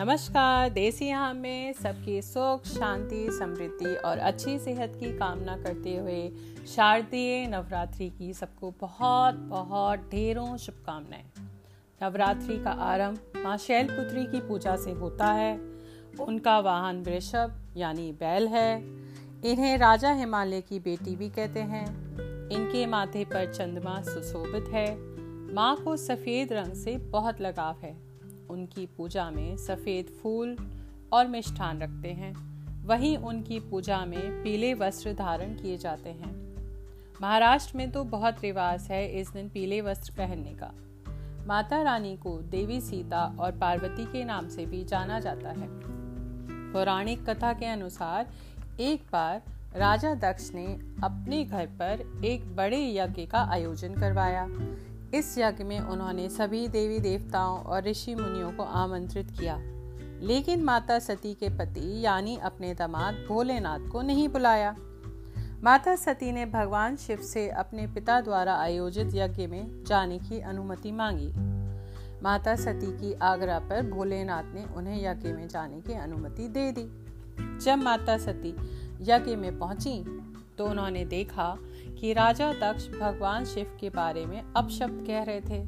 नमस्कार, देसी यहाँ में सबकी सुख, शांति, समृद्धि और अच्छी सेहत की कामना करते हुए शारदीय नवरात्रि की सबको बहुत बहुत ढेरों शुभकामनाएँ। नवरात्रि का आरंभ माँ शैलपुत्री की पूजा से होता है। उनका वाहन वृषभ, यानी बैल है। इन्हें राजा हिमालय की बेटी भी कहते हैं। इनके माथे पर चंद्रमा सुशोभित है। माँ को सफ़ेद रंग से बहुत लगाव है। उनकी पूजा में सफ़ेद फूल और मिष्ठान रखते हैं। वहीं उनकी पूजा में पीले वस्त्र धारण किए जाते हैं। महाराष्ट्र में तो बहुत रिवाज है इस दिन पीले वस्त्र पहनने का। माता रानी को देवी सीता और पार्वती के नाम से भी जाना जाता है। पौराणिक कथा के अनुसार एक बार राजा दक्ष ने अपने घर पर एक बड़े यज्ञ का आयोजन करवाया। इस यज्ञ में उन्होंने सभी देवी देवताओं और ऋषि मुनियों को आमंत्रित किया। लेकिन माता सती के पति, यानी अपने दामाद भोलेनाथ को नहीं बुलाया। माता सती ने भगवान शिव से अपने पिता द्वारा आयोजित यज्ञ में जाने की अनुमति मांगी। माता सती की आग्रह पर भोलेनाथ ने उन्हें यज्ञ में जाने की अनुमति दे दी। जब माता सती यज्ञ में पहुँची तो उन्होंने देखा कि राजा दक्ष भगवान शिव के बारे में अपशब्द कह रहे थे।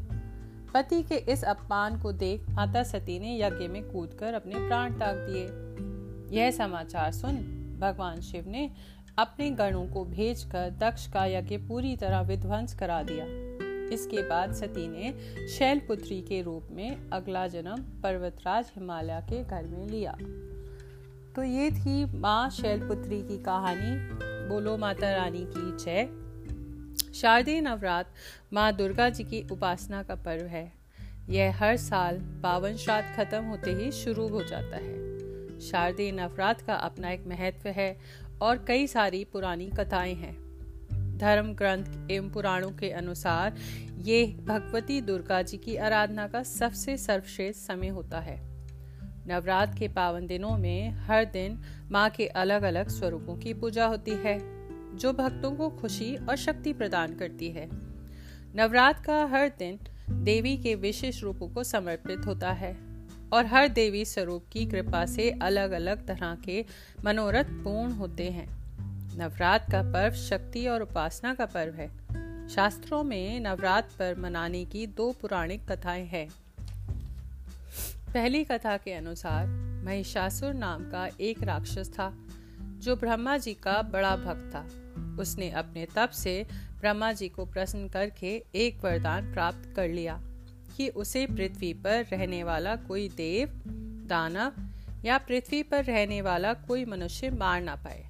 पति के इस अपमान को देख माता सती ने यज्ञ में कूदकर अपने प्राण त्याग दिए। यह समाचार सुन भगवान शिव ने अपने गणों को भेजकर दक्ष का यज्ञ पूरी तरह विध्वंस करा दिया। इसके बाद सती ने शैलपुत्री के रूप में अगला जन्म पर्वतराज हिमालय के घर में लिया। तो ये थी माँ शैलपुत्री की कहानी। बोलो माता रानी की जय। शारदीय नवरात्र माँ दुर्गा जी की उपासना का पर्व है। यह हर साल पावन श्राद्ध खत्म होते ही शुरू हो जाता है। शारदीय नवरात्र का अपना एक महत्व है और कई सारी पुरानी कथाएँ हैं। धर्म ग्रंथ एवं पुराणों के अनुसार ये भगवती दुर्गा जी की आराधना का सबसे सर्वश्रेष्ठ समय होता है। नवरात्र के पावन दिनों में हर दिन माँ के अलग अलग स्वरूपों की पूजा होती है, जो भक्तों को खुशी और शक्ति प्रदान करती है। नवरात्र का हर दिन देवी के विशेष रूपों को समर्पित होता है और हर देवी स्वरूप की कृपा से अलग अलग तरह के मनोरथ पूर्ण होते हैं। नवरात्र का पर्व शक्ति और उपासना का पर्व है। शास्त्रों में नवरात्र पर मनाने की दो पुराणिक कथाएँ हैं। पहली कथा के अनुसार महिषासुर नाम का एक राक्षस था, जो ब्रह्मा जी का बड़ा भक्त था। उसने अपने तप से ब्रह्मा जी को प्रसन्न करके एक वरदान प्राप्त कर लिया कि उसे पृथ्वी पर रहने वाला कोई देव, दानव या पृथ्वी पर रहने वाला कोई मनुष्य मार ना पाए।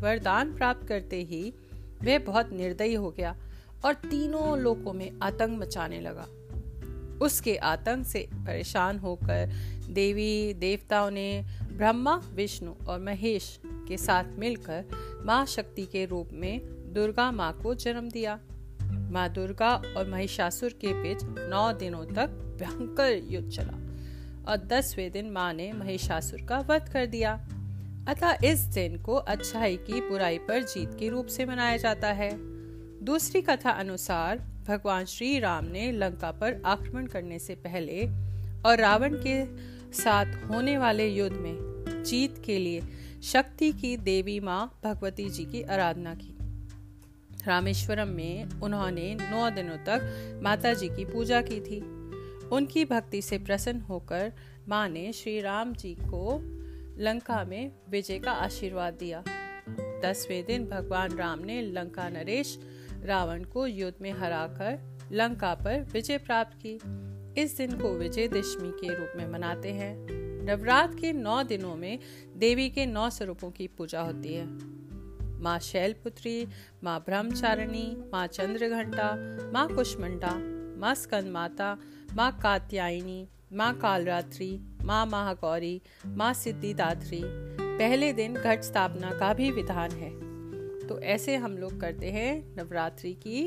वरदान प्राप्त करते ही वह बहुत निर्दयी हो गया और तीनों लोकों में आतंक मचाने लगा। उसके आतंक से परेशान होकर देवी देवताओं ने ब्रह्मा, विष्णु और महेश के साथ मिलकर माँ शक्ति के रूप में दुर्गा माँ को जन्म दिया। माँ दुर्गा और महिषासुर के बीच नौ दिनों तक भयंकर युद्ध चला और दसवें दिन माँ ने महिषासुर का वध कर दिया। अतः इस दिन को अच्छाई की बुराई पर जीत के रूप से मनाया जाता है। दूसरी कथा अनुसार भगवान श्री राम ने लंका पर आक्रमण करने से पहले और रावण के साथ होने वाले युद्ध में जीत के लिए शक्ति की देवी माँ भगवती जी की आराधना की। रामेश्वरम में उन्होंने नौ दिनों तक माता जी की पूजा की थी। उनकी भक्ति से प्रसन्न होकर माँ ने श्री राम जी को लंका में विजय का आशीर्वाद दिया। दसवें दिन भगवान राम ने लंका नरेश रावण को युद्ध में हराकर लंका पर विजय प्राप्त की। इस दिन को विजयदशमी के रूप में मनाते हैं। नवरात्र के नौ दिनों में देवी के नौ स्वरूपों की पूजा होती है। माँ शैलपुत्री, माँ ब्रह्मचारिणी, माँ चंद्रघंटा, माँ कुष्मंडा, माँ स्कंद माता माँ कात्यायनी, माँ कालरात्रि, माँ महागौरी, माँ सिद्धिदात्री। पहले दिन घट स्थापना का भी विधान है। तो ऐसे हम लोग करते हैं नवरात्रि की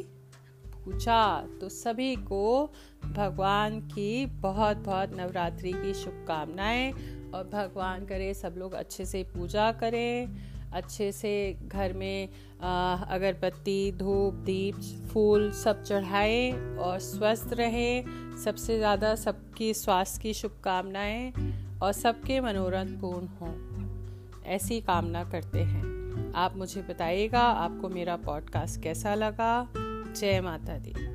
पूजा। तो सभी को भगवान की बहुत बहुत नवरात्रि की शुभकामनाएँ और भगवान करे सब लोग अच्छे से पूजा करें, अच्छे से घर में अगरबत्ती, धूप, दीप, फूल सब चढ़ाएँ और स्वस्थ रहें। सबसे ज़्यादा सबकी स्वास्थ्य की शुभकामनाएँ और सबके मनोरथ पूर्ण हों। ऐसी कामना करते हैं। आप मुझे बताइएगा आपको मेरा पॉडकास्ट कैसा लगा? जय माता दी।